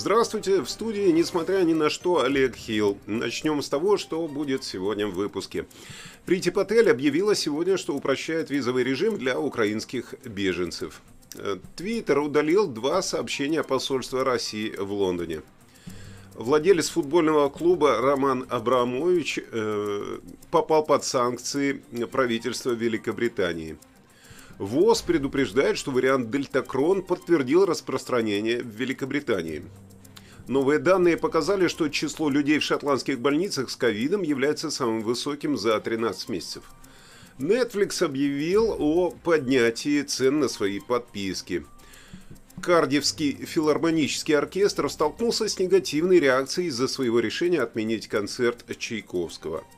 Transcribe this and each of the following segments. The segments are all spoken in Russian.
Здравствуйте, в студии, несмотря ни на что, Олег Хилл. Начнем с того, что будет сегодня в выпуске. Прити Патель объявила сегодня, что упрощает визовый режим для украинских беженцев. Э, Твиттер удалил два сообщения посольства России в Лондоне. Владелец футбольного клуба Роман Абрамович э, попал под санкции правительства Великобритании – ВОЗ предупреждает, что вариант Дельтакрон подтвердил распространение в Великобритании. Новые данные показали, что число людей в шотландских больницах с ковидом является самым высоким за 13 месяцев. Netflix объявил о поднятии цен на свои подписки. Кардивский филармонический оркестр столкнулся с негативной реакцией из-за своего решения отменить концерт Чайковского –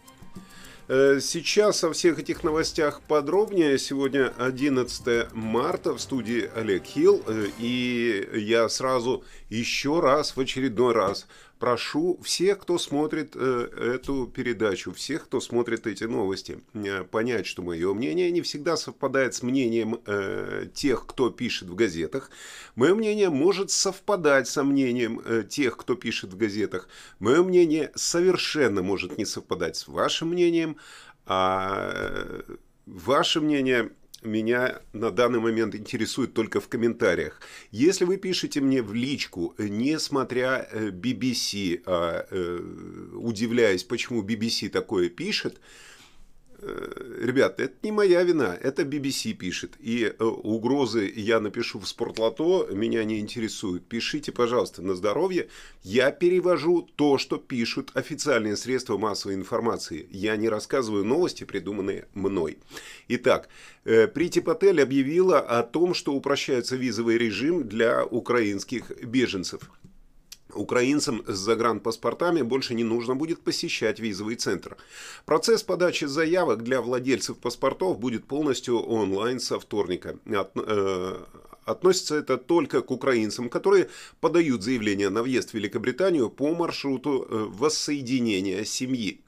сейчас о всех этих новостях подробнее. Сегодня 11 марта в студии Олег Хилл. Э, и я сразу еще раз, в очередной раз прошу всех, кто смотрит э, эту передачу, всех, кто смотрит эти новости, э, понять, что мое мнение не всегда совпадает с мнением э, тех, кто пишет в газетах. Мое мнение может совпадать со мнением тех, кто пишет в газетах. Мое мнение совершенно может не совпадать с вашим мнением, а ваше мнение меня на данный момент интересует только в комментариях. Если вы пишете мне в личку, не смотря BBC, а э, удивляясь, почему BBC такое пишет, Э, ребят, это не моя вина, это BBC пишет. И э, угрозы я напишу в спортлото, меня не интересуют. Пишите, пожалуйста, на здоровье. Я перевожу то, что пишут официальные средства массовой информации. Я не рассказываю новости, придуманные мной. Итак, э, Прити Патель объявила о том, что упрощается визовый режим для украинских беженцев. Украинцам с загранпаспортами больше не нужно будет посещать визовый центр. Процесс подачи заявок для владельцев паспортов будет полностью онлайн со вторника. От, э, относится это только к украинцам, которые подают заявление на въезд в Великобританию по маршруту э, воссоединения семьи.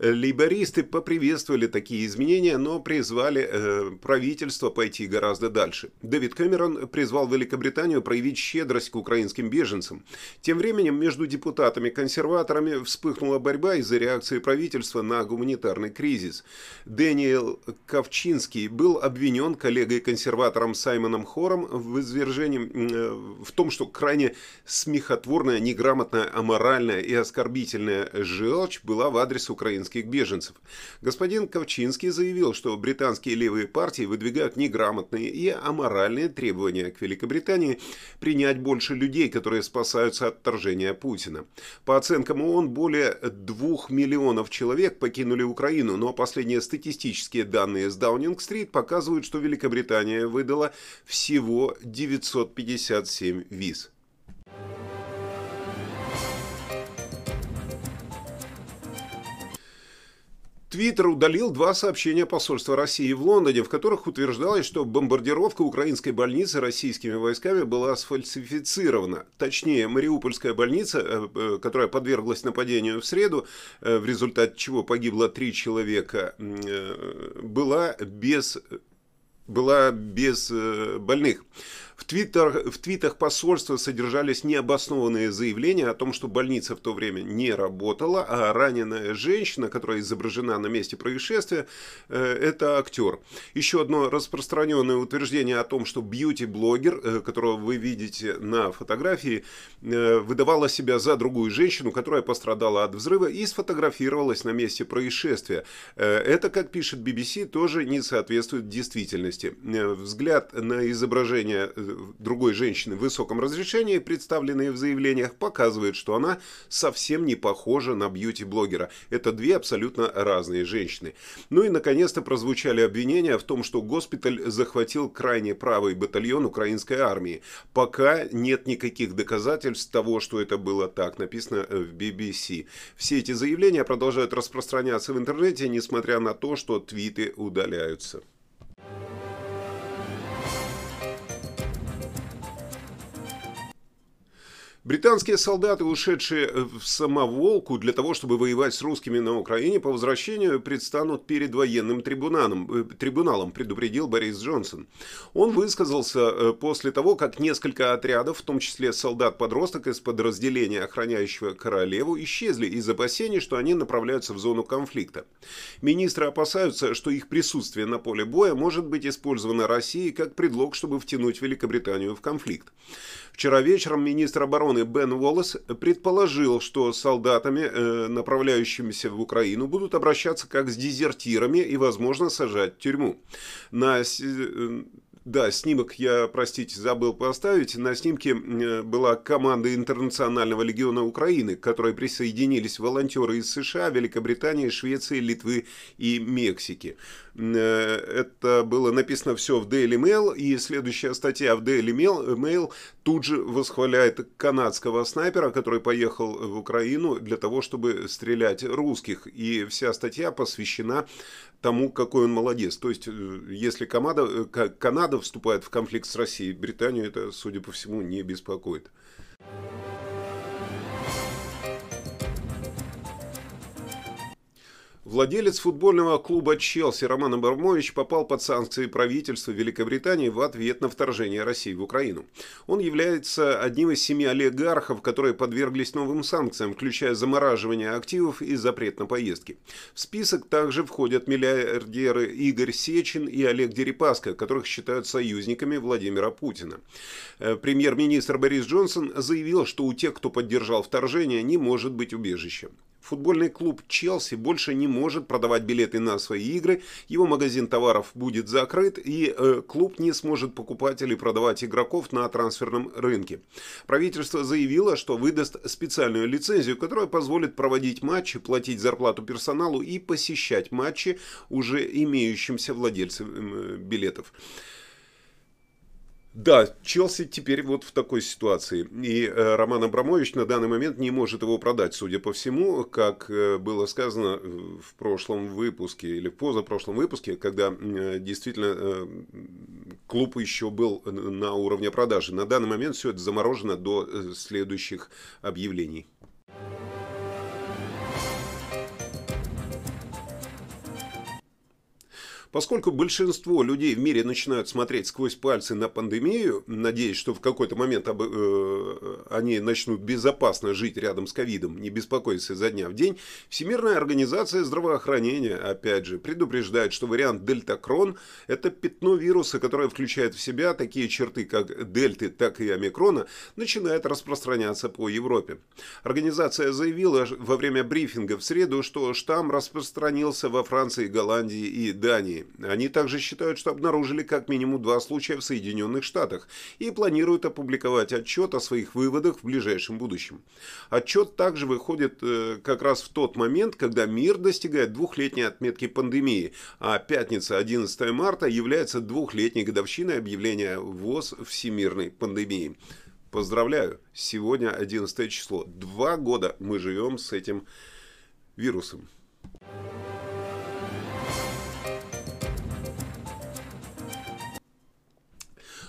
Лейбористы поприветствовали такие изменения, но призвали э, правительство пойти гораздо дальше. Дэвид Кэмерон призвал Великобританию проявить щедрость к украинским беженцам. Тем временем между депутатами-консерваторами вспыхнула борьба из-за реакции правительства на гуманитарный кризис. Дэниел Ковчинский был обвинен коллегой-консерватором Саймоном Хором в извержении э, в том, что крайне смехотворная, неграмотная, аморальная и оскорбительная желчь была в адрес украинских украинских беженцев. Господин Ковчинский заявил, что британские левые партии выдвигают неграмотные и аморальные требования к Великобритании принять больше людей, которые спасаются от вторжения Путина. По оценкам ООН, более двух миллионов человек покинули Украину, но последние статистические данные с Даунинг-стрит показывают, что Великобритания выдала всего 957 виз. Твиттер удалил два сообщения посольства России в Лондоне, в которых утверждалось, что бомбардировка украинской больницы российскими войсками была сфальсифицирована. Точнее, Мариупольская больница, э, э, которая подверглась нападению в среду, э, в результате чего погибло три человека, была без, была без больных. В, твиттер, в твитах посольства содержались необоснованные заявления о том, что больница в то время не работала, а раненая женщина, которая изображена на месте происшествия, э, это актер. Еще одно распространенное утверждение о том, что бьюти-блогер, э, которого вы видите на фотографии, э, выдавала себя за другую женщину, которая пострадала от взрыва и сфотографировалась на месте происшествия. Это, как пишет BBC, тоже не соответствует действительности. Взгляд на изображение другой женщины в высоком разрешении, представленные в заявлениях, показывают, что она совсем не похожа на бьюти-блогера. Это две абсолютно разные женщины. Ну и, наконец-то, прозвучали обвинения в том, что госпиталь захватил крайне правый батальон украинской армии. Пока нет никаких доказательств того, что это было так, написано в BBC. Все эти заявления продолжают распространяться в интернете, несмотря на то, что твиты удаляются. Британские солдаты, ушедшие в самоволку для того, чтобы воевать с русскими на Украине, по возвращению предстанут перед военным трибуналом, э, трибуналом, предупредил Борис Джонсон. Он высказался э, после того, как несколько отрядов, в том числе солдат-подросток из подразделения, охраняющего королеву, исчезли из опасений, что они направляются в зону конфликта. Министры опасаются, что их присутствие на поле боя может быть использовано Россией как предлог, чтобы втянуть Великобританию в конфликт. Вчера вечером министр обороны Бен Уоллес предположил, что солдатами, э, направляющимися в Украину, будут обращаться как с дезертирами и, возможно, сажать в тюрьму. На э, да, снимок я, простите, забыл поставить. На снимке э, была команда Интернационального легиона Украины, к которой присоединились волонтеры из США, Великобритании, Швеции, Литвы и Мексики. Э, это было написано все в Daily Mail, и следующая статья в Daily Mail тут же восхваляет канадского снайпера, который поехал в Украину для того, чтобы стрелять русских. И вся статья посвящена тому, какой он молодец. То есть, э, если Канада, э, Канада вступает в конфликт с Россией, Британию это, судя по всему, не беспокоит. Владелец футбольного клуба «Челси» Роман Абрамович попал под санкции правительства Великобритании в ответ на вторжение России в Украину. Он является одним из семи олигархов, которые подверглись новым санкциям, включая замораживание активов и запрет на поездки. В список также входят миллиардеры Игорь Сечин и Олег Дерипаска, которых считают союзниками Владимира Путина. Э, премьер-министр Борис Джонсон заявил, что у тех, кто поддержал вторжение, не может быть убежища. Футбольный клуб «Челси» больше не может продавать билеты на свои игры, его магазин товаров будет закрыт, и э, клуб не сможет покупать или продавать игроков на трансферном рынке. Правительство заявило, что выдаст специальную лицензию, которая позволит проводить матчи, платить зарплату персоналу и посещать матчи уже имеющимся владельцам э, билетов. Да, Челси теперь вот в такой ситуации. И э, Роман Абрамович на данный момент не может его продать, судя по всему, как э, было сказано в прошлом выпуске или в позапрошлом выпуске, когда э, действительно э, клуб еще был на уровне продажи. На данный момент все это заморожено до э, следующих объявлений. Поскольку большинство людей в мире начинают смотреть сквозь пальцы на пандемию, надеясь, что в какой-то момент об, э, они начнут безопасно жить рядом с ковидом, не беспокоиться изо дня в день, Всемирная организация здравоохранения, опять же, предупреждает, что вариант дельтакрон – это пятно вируса, которое включает в себя такие черты, как дельты, так и омикрона, начинает распространяться по Европе. Организация заявила во время брифинга в среду, что штамм распространился во Франции, Голландии и Дании. Они также считают, что обнаружили как минимум два случая в Соединенных Штатах и планируют опубликовать отчет о своих выводах в ближайшем будущем. Отчет также выходит э, как раз в тот момент, когда мир достигает двухлетней отметки пандемии, а пятница 11 марта является двухлетней годовщиной объявления ВОЗ всемирной пандемии. Поздравляю, сегодня 11 число. Два года мы живем с этим вирусом.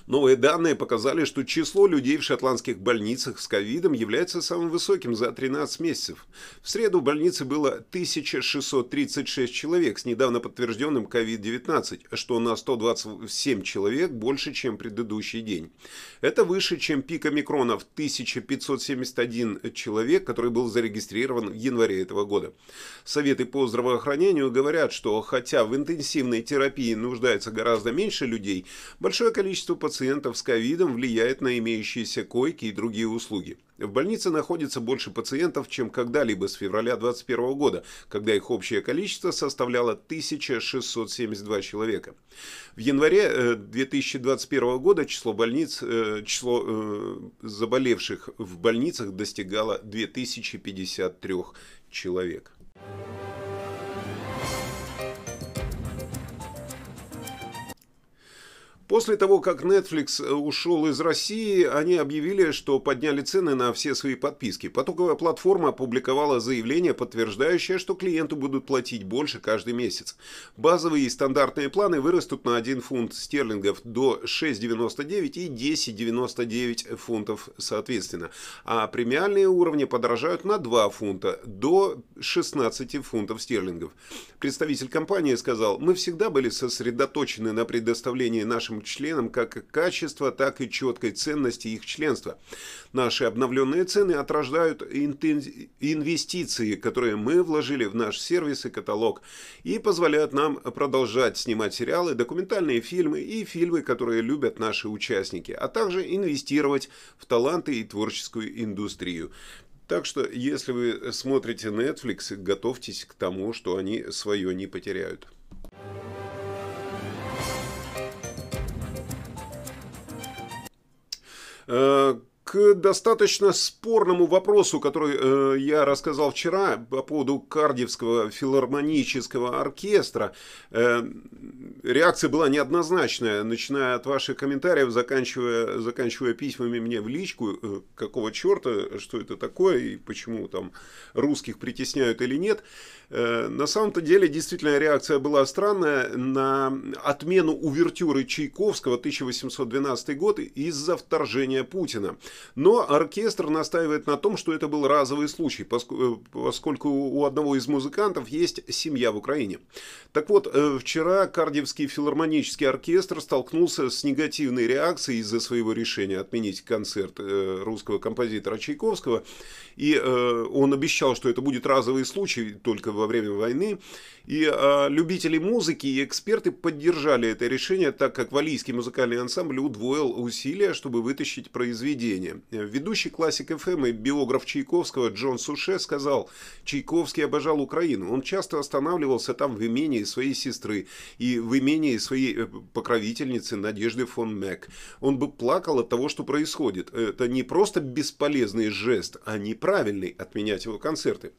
Новые данные показали, что число людей в шотландских больницах с ковидом является самым высоким за 13 месяцев. В среду в больнице было 1636 человек с недавно подтвержденным COVID-19, что на 127 человек больше, чем предыдущий день. Это выше, чем пик омикрона в 1571 человек, который был зарегистрирован в январе этого года. Советы по здравоохранению говорят, что хотя в интенсивной терапии нуждается гораздо меньше людей, большое количество пациентов пациентов с ковидом влияет на имеющиеся койки и другие услуги. В больнице находится больше пациентов, чем когда-либо с февраля 2021 года, когда их общее количество составляло 1672 человека. В январе 2021 э, года число больниц, э, число э, заболевших в больницах достигало 2053 человек. После того, как Netflix э, ушел из России, они объявили, что подняли цены на все свои подписки. Потоковая платформа опубликовала заявление, подтверждающее, что клиенты будут платить больше каждый месяц. Базовые и стандартные планы вырастут на 1 фунт стерлингов до 6,99 и 10,99 фунтов соответственно. А премиальные уровни подорожают на 2 фунта до 16 фунтов стерлингов. Представитель компании сказал, мы всегда были сосредоточены на предоставлении нашим членам как качества, так и четкой ценности их членства. Наши обновленные цены отражают инвестиции, которые мы вложили в наш сервис и каталог, и позволяют нам продолжать снимать сериалы, документальные фильмы и фильмы, которые любят наши участники, а также инвестировать в таланты и творческую индустрию. Так что, если вы смотрите Netflix, готовьтесь к тому, что они свое не потеряют. Э, к достаточно спорному вопросу, который э, я рассказал вчера по поводу Кардивского филармонического оркестра, э, реакция была неоднозначная, начиная от ваших комментариев, заканчивая, заканчивая письмами мне в личку, э, какого черта, что это такое и почему там русских притесняют или нет. Э, на самом-то деле, действительно, реакция была странная на отмену увертюры Чайковского 1812 год из-за вторжения Путина. Но оркестр настаивает на том, что это был разовый случай, э, поскольку у одного из музыкантов есть семья в Украине. Так вот, э, вчера Кардиевский филармонический оркестр столкнулся с негативной реакцией из-за своего решения отменить концерт э, русского композитора Чайковского. И он обещал, что это будет разовый случай только во время войны. И любители музыки и эксперты поддержали это решение, так как валийский музыкальный ансамбль удвоил усилия, чтобы вытащить произведение. Ведущий классик ФМ и биограф Чайковского Джон Суше сказал, Чайковский обожал Украину. Он часто останавливался там в имении своей сестры и в имении своей э, покровительницы Надежды фон Мэг. Он бы плакал от того, что происходит. Это не просто бесполезный жест, а неправильный отменять его концерты.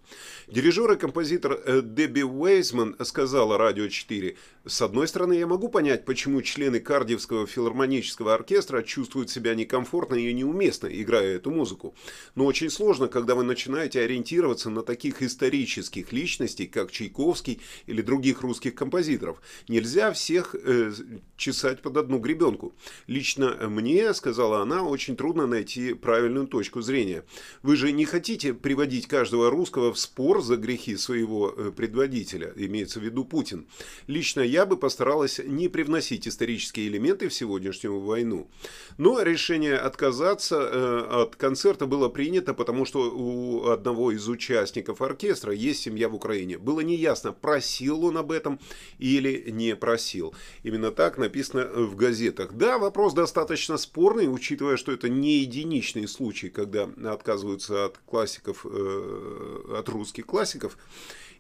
Дирижер и композитор э, Дебби Уэйс Вейсман сказала «Радио 4», «С одной стороны, я могу понять, почему члены Кардиевского филармонического оркестра чувствуют себя некомфортно и неуместно, играя эту музыку. Но очень сложно, когда вы начинаете ориентироваться на таких исторических личностей, как Чайковский или других русских композиторов. Нельзя всех э, чесать под одну гребенку. Лично мне, сказала она, очень трудно найти правильную точку зрения. Вы же не хотите приводить каждого русского в спор за грехи своего э, предводителя, имеется в виду Путин. Лично я бы постаралась не привносить исторические элементы в сегодняшнюю войну. Но решение отказаться э, от концерта было принято, потому что у одного из участников оркестра есть семья в Украине. Было неясно, просил он об этом или не просил. Именно так написано в газетах. Да, вопрос достаточно спорный, учитывая, что это не единичный случай, когда отказываются от классиков, э, от русских классиков.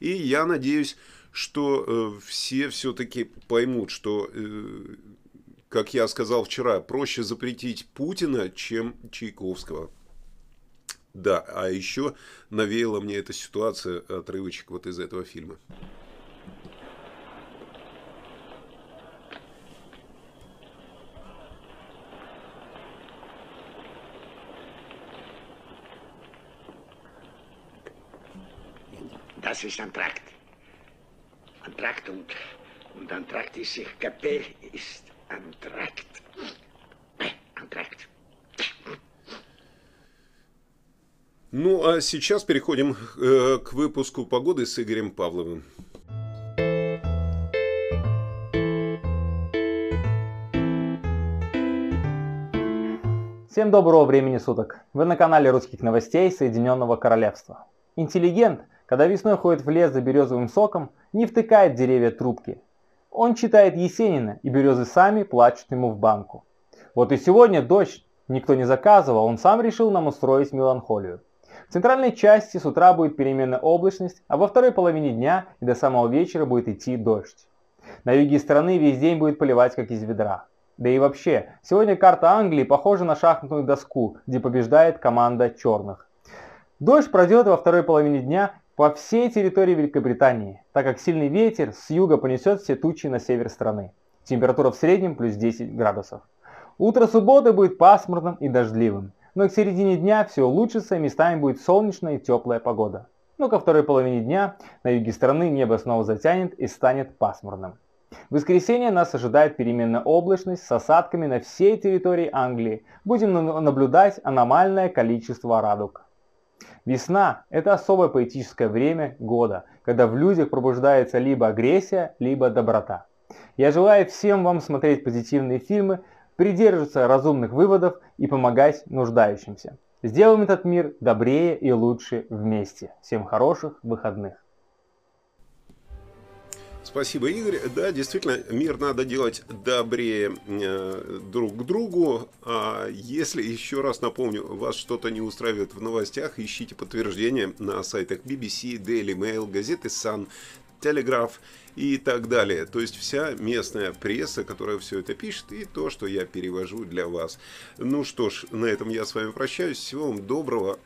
И я надеюсь, что э, все все-таки поймут, что, э, как я сказал вчера, проще запретить Путина, чем Чайковского. Да, а еще навеяла мне эта ситуация отрывочек вот из этого фильма. Das ist ein Trakt. Antrakt und, und Antrakt ist sich Kapell ist Antrakt. Антракт. Ну, а сейчас переходим э, к выпуску погоды с Игорем Павловым. Всем доброго времени суток! Вы на канале русских новостей Соединенного Королевства. Интеллигент, когда весной ходит в лес за березовым соком, не втыкает деревья трубки. Он читает Есенина, и березы сами плачут ему в банку. Вот и сегодня дождь никто не заказывал, он сам решил нам устроить меланхолию. В центральной части с утра будет переменная облачность, а во второй половине дня и до самого вечера будет идти дождь. На юге страны весь день будет поливать как из ведра. Да и вообще, сегодня карта Англии похожа на шахматную доску, где побеждает команда черных. Дождь пройдет во второй половине дня по всей территории Великобритании, так как сильный ветер с юга понесет все тучи на север страны. Температура в среднем плюс 10 градусов. Утро субботы будет пасмурным и дождливым, но к середине дня все улучшится и местами будет солнечная и теплая погода. Но ко второй половине дня на юге страны небо снова затянет и станет пасмурным. В воскресенье нас ожидает переменная облачность с осадками на всей территории Англии. Будем наблюдать аномальное количество радуг. Весна – это особое поэтическое время года, когда в людях пробуждается либо агрессия, либо доброта. Я желаю всем вам смотреть позитивные фильмы, придерживаться разумных выводов и помогать нуждающимся. Сделаем этот мир добрее и лучше вместе. Всем хороших выходных. Спасибо, Игорь. Да, действительно, мир надо делать добрее э, друг к другу. А если, еще раз напомню, вас что-то не устраивает в новостях, ищите подтверждение на сайтах BBC, Daily Mail, газеты Sun, Телеграф и так далее. То есть вся местная пресса, которая все это пишет, и то, что я перевожу для вас. Ну что ж, на этом я с вами прощаюсь. Всего вам доброго.